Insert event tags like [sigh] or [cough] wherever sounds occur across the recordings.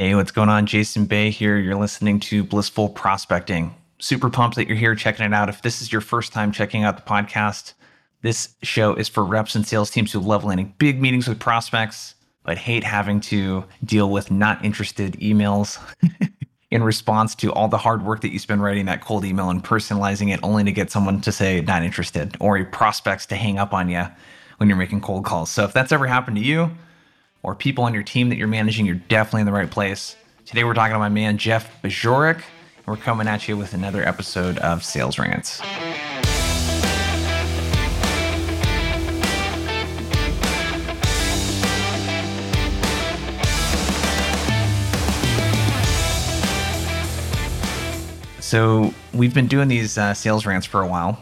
Hey, what's going on? Jason Bay here. You're listening to Blissful Prospecting. Super pumped that you're here checking it out. If this is your first time checking out the podcast, this show is for reps and sales teams who love landing big meetings with prospects, but hate having to deal with not interested emails [laughs] in response to all the hard work that you spend writing that cold email and personalizing it only to get someone to say not interested or prospects to hang up on you when you're making cold calls. So if that's ever happened to you, or people on your team that you're managing, you're definitely in the right place. Today, we're talking to my man, Jeff Bajorek, and we're coming at you with another episode of Sales Rants. So, we've been doing these uh, sales rants for a while,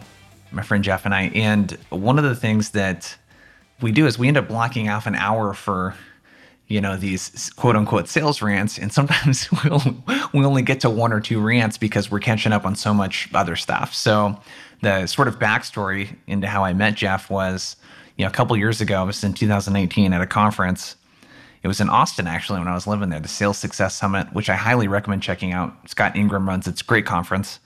my friend Jeff and I. And one of the things that we do is we end up blocking off an hour for you know these quote unquote sales rants and sometimes [laughs] we'll we only get to one or two rants because we're catching up on so much other stuff. So the sort of backstory into how i met jeff was you know a couple years ago it was in 2018 at a conference. It was in austin actually when i was living there the sales success summit which i highly recommend checking out. Scott ingram runs it's a great conference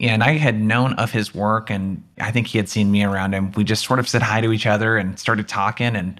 and I had known of his work, and I think he had seen me around him. We just sort of said hi to each other and started talking. And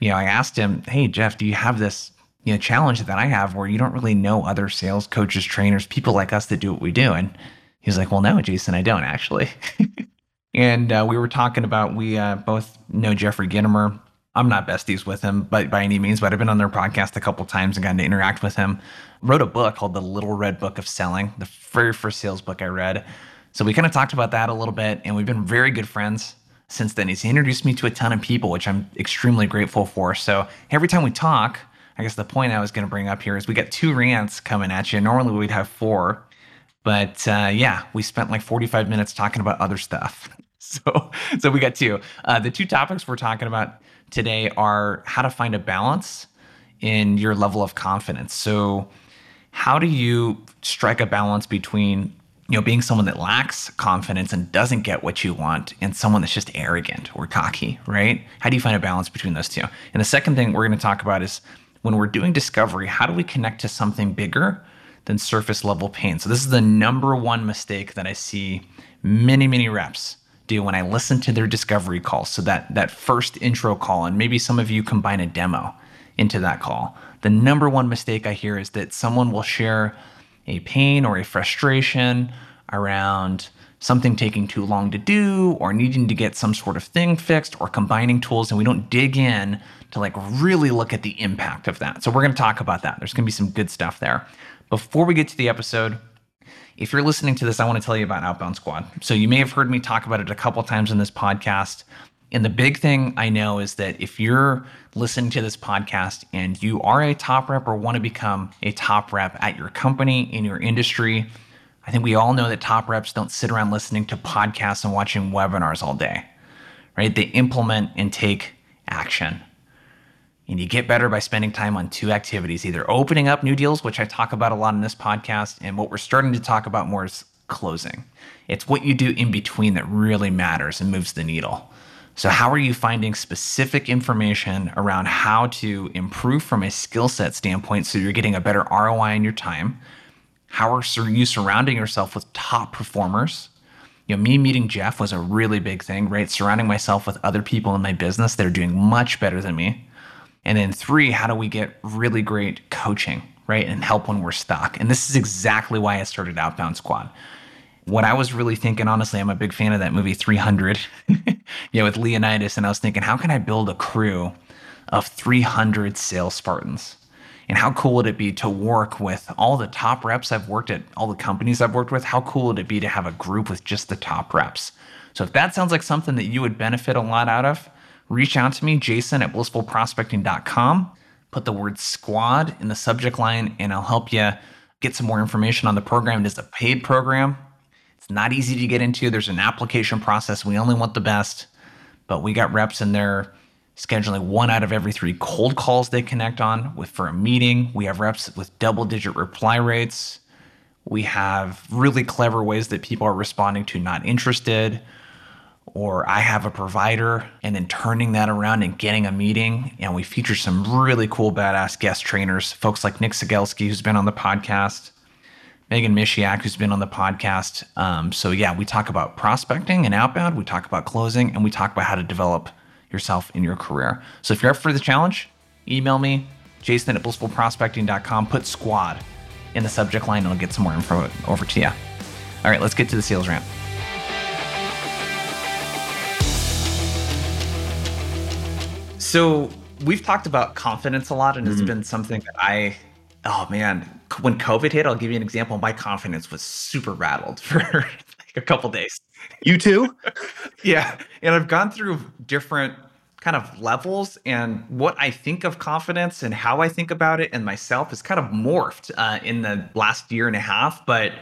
you know, I asked him, "Hey, Jeff, do you have this you know challenge that I have where you don't really know other sales coaches, trainers, people like us that do what we do?" And he's like, "Well, no, Jason, I don't actually." [laughs] and uh, we were talking about we uh, both know Jeffrey Gitomer. I'm not besties with him, but by any means, but I've been on their podcast a couple times and gotten to interact with him. Wrote a book called The Little Red Book of Selling, the very first sales book I read. So we kind of talked about that a little bit, and we've been very good friends since then. He's introduced me to a ton of people, which I'm extremely grateful for. So every time we talk, I guess the point I was going to bring up here is we got two rants coming at you. Normally we'd have four, but uh, yeah, we spent like 45 minutes talking about other stuff. [laughs] So, so we got two. Uh, the two topics we're talking about today are how to find a balance in your level of confidence. So, how do you strike a balance between you know, being someone that lacks confidence and doesn't get what you want and someone that's just arrogant or cocky, right? How do you find a balance between those two? And the second thing we're going to talk about is when we're doing discovery, how do we connect to something bigger than surface level pain? So, this is the number one mistake that I see many, many reps do when I listen to their discovery call. So, that, that first intro call, and maybe some of you combine a demo into that call. The number one mistake I hear is that someone will share a pain or a frustration around something taking too long to do or needing to get some sort of thing fixed or combining tools and we don't dig in to like really look at the impact of that. So we're going to talk about that. There's going to be some good stuff there. Before we get to the episode, if you're listening to this, I want to tell you about Outbound Squad. So you may have heard me talk about it a couple times in this podcast. And the big thing I know is that if you're listening to this podcast and you are a top rep or want to become a top rep at your company, in your industry, I think we all know that top reps don't sit around listening to podcasts and watching webinars all day, right? They implement and take action. And you get better by spending time on two activities either opening up new deals, which I talk about a lot in this podcast, and what we're starting to talk about more is closing. It's what you do in between that really matters and moves the needle. So, how are you finding specific information around how to improve from a skill set standpoint so you're getting a better ROI in your time? How are you surrounding yourself with top performers? You know, me meeting Jeff was a really big thing, right? Surrounding myself with other people in my business that are doing much better than me. And then three, how do we get really great coaching, right? And help when we're stuck. And this is exactly why I started Outbound Squad what I was really thinking, honestly, I'm a big fan of that movie 300, [laughs] you know, with Leonidas. And I was thinking, how can I build a crew of 300 sales Spartans? And how cool would it be to work with all the top reps I've worked at, all the companies I've worked with? How cool would it be to have a group with just the top reps? So if that sounds like something that you would benefit a lot out of, reach out to me, jason at blissfulprospecting.com. Put the word squad in the subject line, and I'll help you get some more information on the program. It is a paid program. It's not easy to get into. There's an application process. We only want the best, but we got reps in there scheduling one out of every three cold calls they connect on with for a meeting. We have reps with double digit reply rates. We have really clever ways that people are responding to not interested. Or I have a provider, and then turning that around and getting a meeting. And we feature some really cool, badass guest trainers, folks like Nick Cegelski, who's been on the podcast, Megan Mishiak, who's been on the podcast. Um, so, yeah, we talk about prospecting and outbound, we talk about closing, and we talk about how to develop yourself in your career. So, if you're up for the challenge, email me, jason at blissfulprospecting.com, put squad in the subject line, and I'll get some more info over to you. All right, let's get to the sales rant. So we've talked about confidence a lot, and it's mm-hmm. been something that I, oh man, when COVID hit, I'll give you an example. My confidence was super rattled [laughs] for like a couple days. You too? [laughs] yeah. And I've gone through different kind of levels, and what I think of confidence and how I think about it and myself has kind of morphed uh, in the last year and a half. But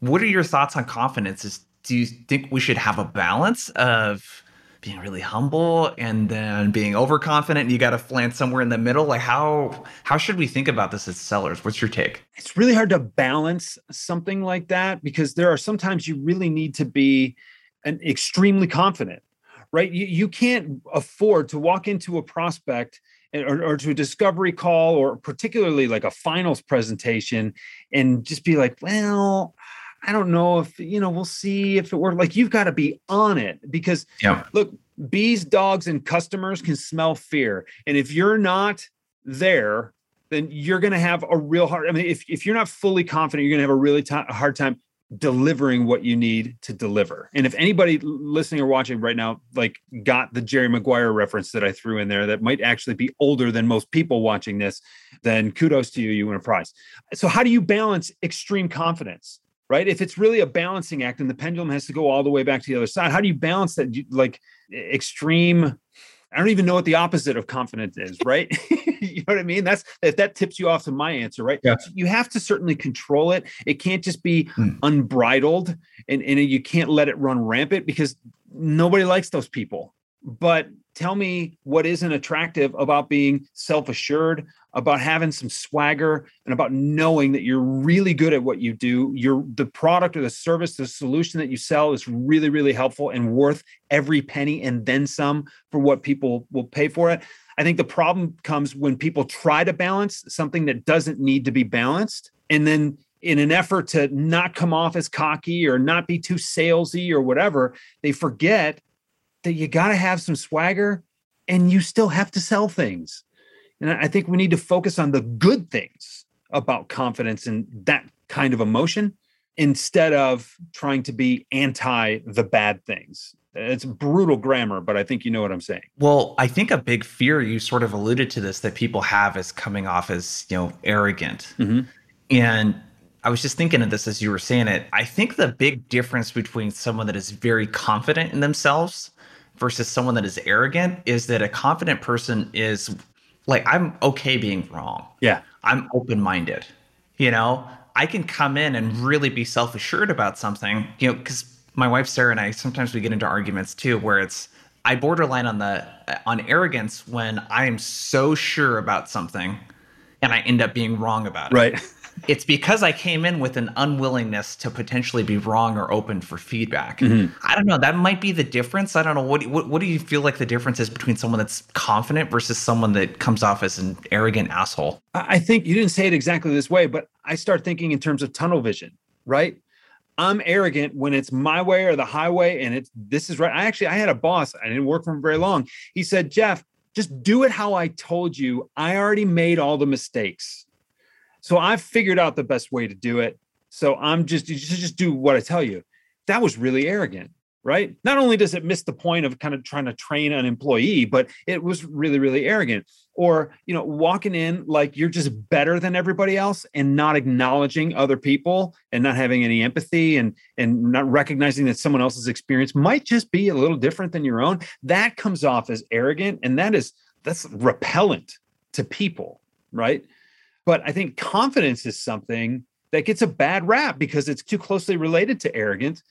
what are your thoughts on confidence? Is do you think we should have a balance of being really humble and then being overconfident and you got to land somewhere in the middle. Like how how should we think about this as sellers? What's your take? It's really hard to balance something like that because there are sometimes you really need to be an extremely confident right? You, you can't afford to walk into a prospect or, or, to a discovery call or particularly like a finals presentation and just be like well I don't know if you know. We'll see if it works. Like you've got to be on it because yeah. look, bees, dogs, and customers can smell fear, and if you're not there, then you're going to have a real hard. I mean, if if you're not fully confident, you're going to have a really t- a hard time delivering what you need to deliver. And if anybody listening or watching right now like got the Jerry Maguire reference that I threw in there that might actually be older than most people watching this, then kudos to you, you win a prize. So how do you balance extreme confidence? Right? If it's really a balancing act and the pendulum has to go all the way back to the other side, how do you balance that? Like extreme, I don't even know what the opposite of confidence is, right? [laughs] you know what I mean? That's if that tips you off to my answer, right? Yeah. You have to certainly control it. It can't just be hmm. unbridled and, and you can't let it run rampant because nobody likes those people. But tell me what isn't attractive about being self-assured about having some swagger and about knowing that you're really good at what you do you're the product or the service the solution that you sell is really really helpful and worth every penny and then some for what people will pay for it i think the problem comes when people try to balance something that doesn't need to be balanced and then in an effort to not come off as cocky or not be too salesy or whatever they forget that you got to have some swagger and you still have to sell things. And I think we need to focus on the good things about confidence and that kind of emotion instead of trying to be anti the bad things. It's brutal grammar, but I think you know what I'm saying. Well, I think a big fear you sort of alluded to this that people have is coming off as, you know, arrogant. Mm-hmm. And I was just thinking of this as you were saying it. I think the big difference between someone that is very confident in themselves versus someone that is arrogant is that a confident person is like I'm okay being wrong. Yeah. I'm open-minded. You know, I can come in and really be self-assured about something, you know, cuz my wife Sarah and I sometimes we get into arguments too where it's I borderline on the on arrogance when I am so sure about something and I end up being wrong about it. Right. It's because I came in with an unwillingness to potentially be wrong or open for feedback. Mm-hmm. I don't know. That might be the difference. I don't know. What, what, what do you feel like the difference is between someone that's confident versus someone that comes off as an arrogant asshole? I think you didn't say it exactly this way, but I start thinking in terms of tunnel vision, right? I'm arrogant when it's my way or the highway and it's this is right. I actually I had a boss, I didn't work for him very long. He said, "Jeff, just do it how I told you. I already made all the mistakes." So I've figured out the best way to do it. So I'm just just just do what I tell you. That was really arrogant, right? Not only does it miss the point of kind of trying to train an employee, but it was really really arrogant. Or, you know, walking in like you're just better than everybody else and not acknowledging other people and not having any empathy and and not recognizing that someone else's experience might just be a little different than your own. That comes off as arrogant and that is that's repellent to people, right? But I think confidence is something that gets a bad rap because it's too closely related to arrogance.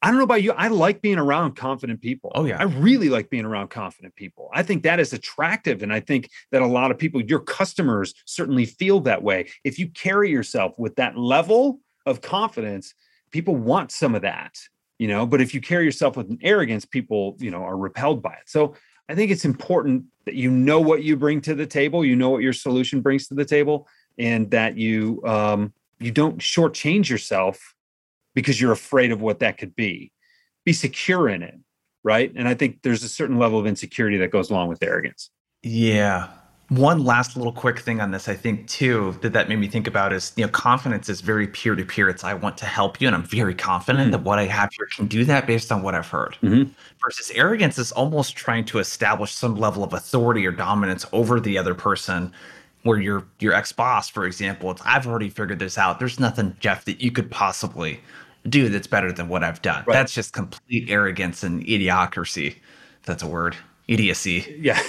I don't know about you. I like being around confident people. Oh, yeah. I really like being around confident people. I think that is attractive. And I think that a lot of people, your customers certainly feel that way. If you carry yourself with that level of confidence, people want some of that. you know, but if you carry yourself with an arrogance, people, you know, are repelled by it. So I think it's important that you know what you bring to the table, you know what your solution brings to the table, and that you um, you don't shortchange yourself because you're afraid of what that could be. Be secure in it, right? And I think there's a certain level of insecurity that goes along with arrogance. Yeah, one last little quick thing on this, I think too, that that made me think about is, you know, confidence is very peer to peer. It's I want to help you, and I'm very confident mm-hmm. that what I have here can do that based on what I've heard. Mm-hmm. Versus arrogance is almost trying to establish some level of authority or dominance over the other person. Where your your ex boss, for example, it's I've already figured this out. There's nothing, Jeff, that you could possibly do that's better than what I've done. Right. That's just complete arrogance and idiocracy. If that's a word idiocy. Yeah.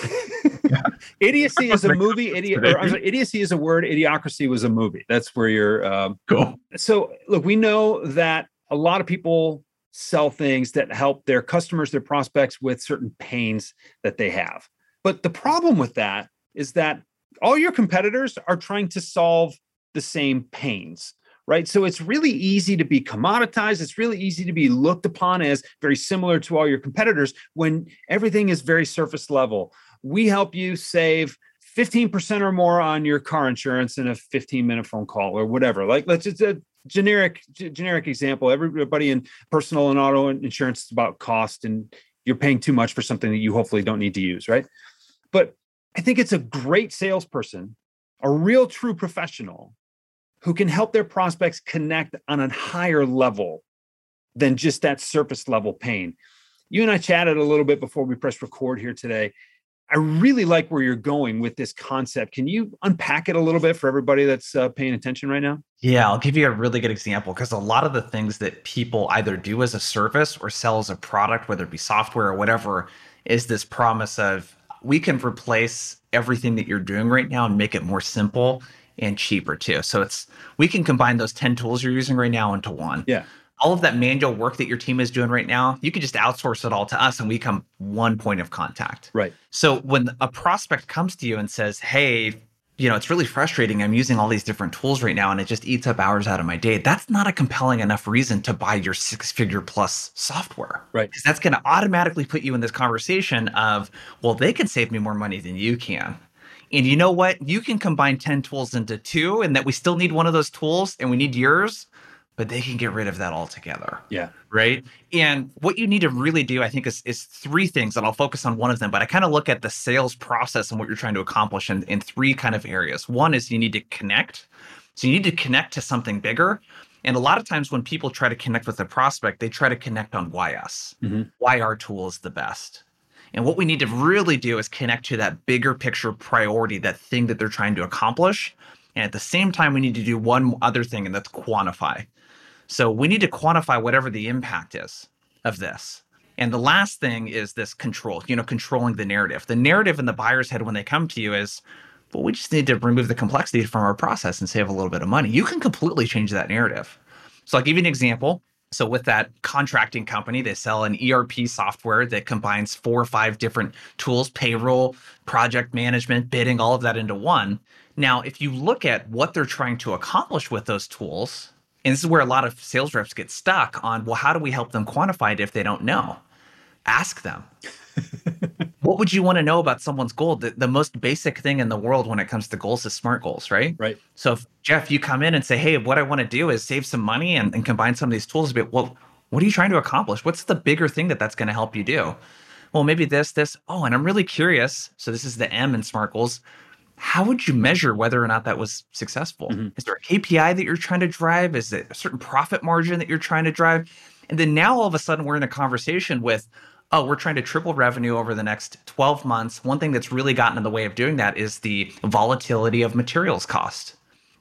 yeah. [laughs] idiocy is a movie. Idiot, or, sorry, idiocy is a word. Idiocracy was a movie. That's where you're. Um, cool. So look, we know that a lot of people sell things that help their customers, their prospects with certain pains that they have. But the problem with that is that all your competitors are trying to solve the same pains right? So it's really easy to be commoditized. It's really easy to be looked upon as very similar to all your competitors when everything is very surface level. We help you save 15% or more on your car insurance in a 15 minute phone call or whatever. Like let's just a generic g- generic example. Everybody in personal and auto insurance is about cost and you're paying too much for something that you hopefully don't need to use, right? But I think it's a great salesperson, a real true professional who can help their prospects connect on a higher level than just that surface level pain. You and I chatted a little bit before we pressed record here today. I really like where you're going with this concept. Can you unpack it a little bit for everybody that's uh, paying attention right now? Yeah, I'll give you a really good example because a lot of the things that people either do as a service or sell as a product, whether it be software or whatever, is this promise of we can replace everything that you're doing right now and make it more simple and cheaper too. So it's we can combine those 10 tools you're using right now into one. Yeah. All of that manual work that your team is doing right now, you can just outsource it all to us and we come one point of contact. Right. So when a prospect comes to you and says, Hey, you know, it's really frustrating. I'm using all these different tools right now and it just eats up hours out of my day. That's not a compelling enough reason to buy your six figure plus software. Right. Because that's going to automatically put you in this conversation of, well, they can save me more money than you can. And you know what? You can combine 10 tools into two, and that we still need one of those tools and we need yours, but they can get rid of that altogether. Yeah. Right. And what you need to really do, I think, is, is three things, and I'll focus on one of them, but I kind of look at the sales process and what you're trying to accomplish in, in three kind of areas. One is you need to connect. So you need to connect to something bigger. And a lot of times when people try to connect with a prospect, they try to connect on why us, mm-hmm. why our tool is the best and what we need to really do is connect to that bigger picture priority, that thing that they're trying to accomplish. And at the same time, we need to do one other thing, and that's quantify. So we need to quantify whatever the impact is of this. And the last thing is this control, you know, controlling the narrative. The narrative in the buyer's head when they come to you is, well, we just need to remove the complexity from our process and save a little bit of money. You can completely change that narrative. So I'll give you an example. So, with that contracting company, they sell an ERP software that combines four or five different tools payroll, project management, bidding, all of that into one. Now, if you look at what they're trying to accomplish with those tools, and this is where a lot of sales reps get stuck on, well, how do we help them quantify it if they don't know? Ask them. [laughs] what would you want to know about someone's goal? The, the most basic thing in the world when it comes to goals is smart goals, right? Right. So if Jeff, you come in and say, hey, what I want to do is save some money and, and combine some of these tools a bit. Well, what are you trying to accomplish? What's the bigger thing that that's going to help you do? Well, maybe this, this. Oh, and I'm really curious. So this is the M in SMART goals. How would you measure whether or not that was successful? Mm-hmm. Is there a KPI that you're trying to drive? Is it a certain profit margin that you're trying to drive? And then now all of a sudden we're in a conversation with, oh, we're trying to triple revenue over the next 12 months. One thing that's really gotten in the way of doing that is the volatility of materials cost.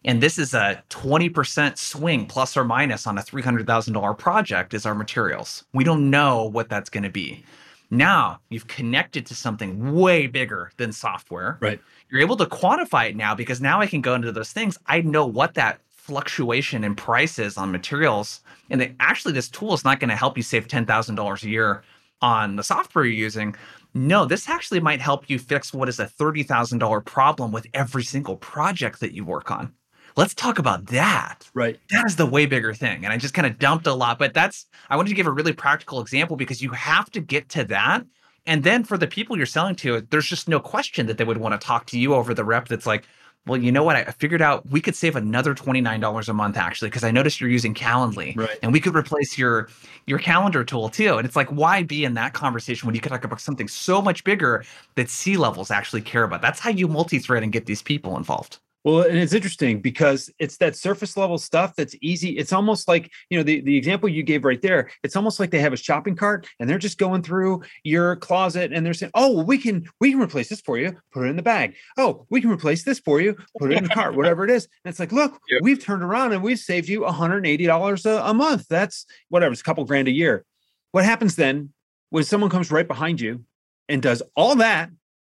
And this is a 20% swing plus or minus on a $300,000 project is our materials. We don't know what that's going to be. Now you've connected to something way bigger than software. Right. You're able to quantify it now because now I can go into those things. I know what that fluctuation in prices on materials. And actually, this tool is not going to help you save $10,000 a year on the software you're using. No, this actually might help you fix what is a $30,000 problem with every single project that you work on. Let's talk about that. Right. That is the way bigger thing. And I just kind of dumped a lot, but that's, I wanted to give a really practical example because you have to get to that. And then for the people you're selling to, there's just no question that they would want to talk to you over the rep that's like, well, you know what? I figured out we could save another $29 a month actually, because I noticed you're using Calendly right. and we could replace your your calendar tool too. And it's like, why be in that conversation when you could talk about something so much bigger that C levels actually care about? That's how you multi-thread and get these people involved. Well, and it's interesting because it's that surface level stuff that's easy. It's almost like, you know, the, the example you gave right there, it's almost like they have a shopping cart and they're just going through your closet and they're saying, Oh, well, we can we can replace this for you, put it in the bag. Oh, we can replace this for you, put it in the cart, [laughs] whatever it is. And it's like, look, yep. we've turned around and we've saved you $180 a, a month. That's whatever, it's a couple grand a year. What happens then when someone comes right behind you and does all that,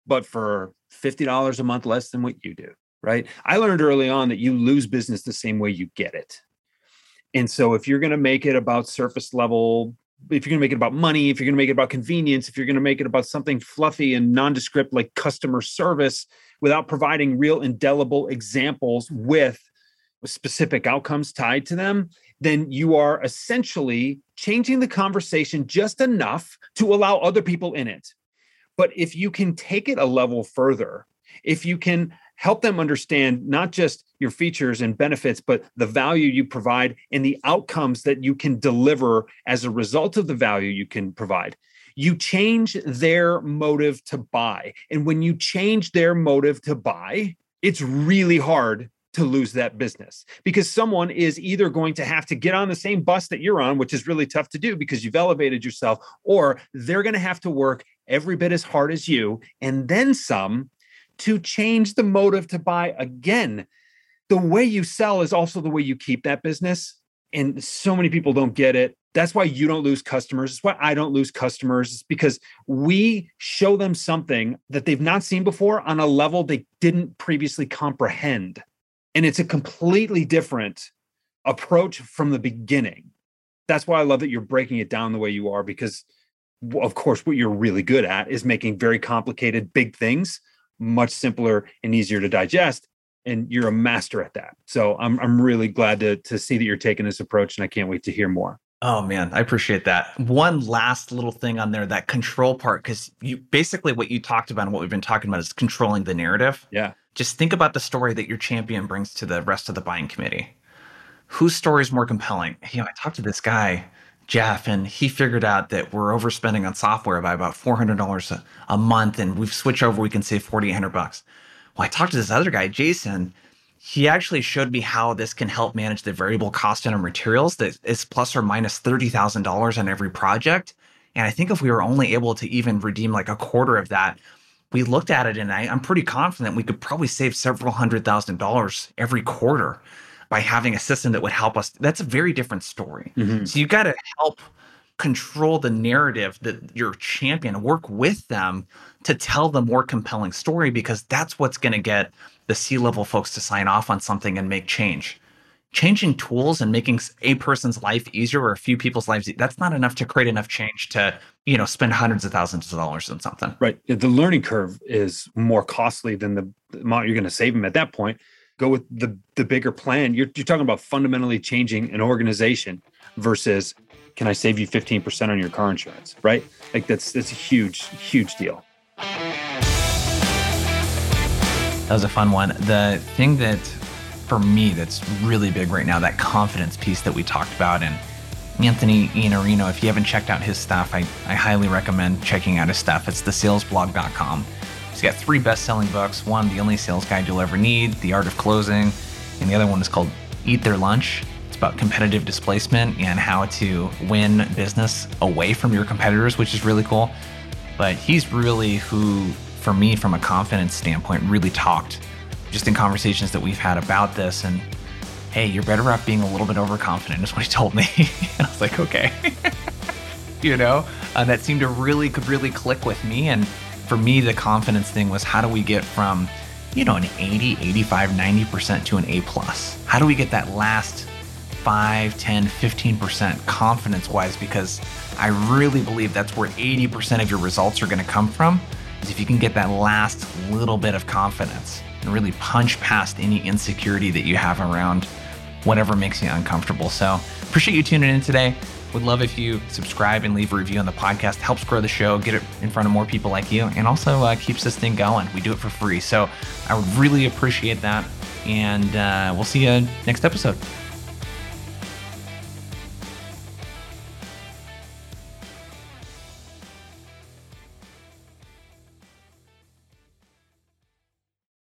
but for $50 a month less than what you do? Right? I learned early on that you lose business the same way you get it. And so if you're going to make it about surface level, if you're going to make it about money, if you're going to make it about convenience, if you're going to make it about something fluffy and nondescript like customer service without providing real indelible examples with specific outcomes tied to them, then you are essentially changing the conversation just enough to allow other people in it. But if you can take it a level further, if you can help them understand not just your features and benefits, but the value you provide and the outcomes that you can deliver as a result of the value you can provide. You change their motive to buy. And when you change their motive to buy, it's really hard to lose that business because someone is either going to have to get on the same bus that you're on, which is really tough to do because you've elevated yourself, or they're going to have to work every bit as hard as you and then some to change the motive to buy again. The way you sell is also the way you keep that business. And so many people don't get it. That's why you don't lose customers. It's why I don't lose customers. It's because we show them something that they've not seen before on a level they didn't previously comprehend. And it's a completely different approach from the beginning. That's why I love that you're breaking it down the way you are, because, of course, what you're really good at is making very complicated, big things much simpler and easier to digest and you're a master at that so i'm, I'm really glad to, to see that you're taking this approach and i can't wait to hear more Oh man, I appreciate that. One last little thing on there, that control part, because you basically what you talked about and what we've been talking about is controlling the narrative. Yeah. Just think about the story that your champion brings to the rest of the buying committee. Whose story is more compelling? You know, I talked to this guy Jeff, and he figured out that we're overspending on software by about four hundred dollars a month, and we've switched over. We can save forty eight hundred bucks. Well, I talked to this other guy, Jason. He actually showed me how this can help manage the variable cost in our materials. That is plus or minus thirty thousand dollars on every project. And I think if we were only able to even redeem like a quarter of that, we looked at it, and I, I'm pretty confident we could probably save several hundred thousand dollars every quarter by having a system that would help us. That's a very different story. Mm-hmm. So you've got to help control the narrative that your champion, work with them to tell the more compelling story because that's what's going to get the C level folks to sign off on something and make change. Changing tools and making a person's life easier or a few people's lives that's not enough to create enough change to you know spend hundreds of thousands of dollars on something. Right. The learning curve is more costly than the amount you're going to save them at that point go with the the bigger plan. You're you're talking about fundamentally changing an organization versus can I save you 15% on your car insurance, right? Like that's that's a huge huge deal. That was a fun one. The thing that for me that's really big right now, that confidence piece that we talked about and Anthony Iannarino, if you haven't checked out his stuff, I, I highly recommend checking out his stuff. It's thesalesblog.com. He's got three best selling books one, The Only Sales Guide You'll Ever Need, The Art of Closing, and the other one is called Eat Their Lunch. It's about competitive displacement and how to win business away from your competitors, which is really cool. But he's really who, for me, from a confidence standpoint, really talked just in conversations that we've had about this. And hey, you're better off being a little bit overconfident, is what he told me. [laughs] and I was like, okay. [laughs] you know, uh, that seemed to really, could really click with me. And for me, the confidence thing was how do we get from, you know, an 80, 85, 90% to an A plus? How do we get that last 5, 10, 15% confidence wise? Because I really believe that's where 80% of your results are going to come from. Is if you can get that last little bit of confidence. and really punch past any insecurity that you have around whatever makes you uncomfortable. So appreciate you tuning in today. Would love if you subscribe and leave a review on the podcast. Helps grow the show, get it in front of more people like you, and also uh, keeps this thing going. We do it for free. So I would really appreciate that. And uh, we'll see you next episode.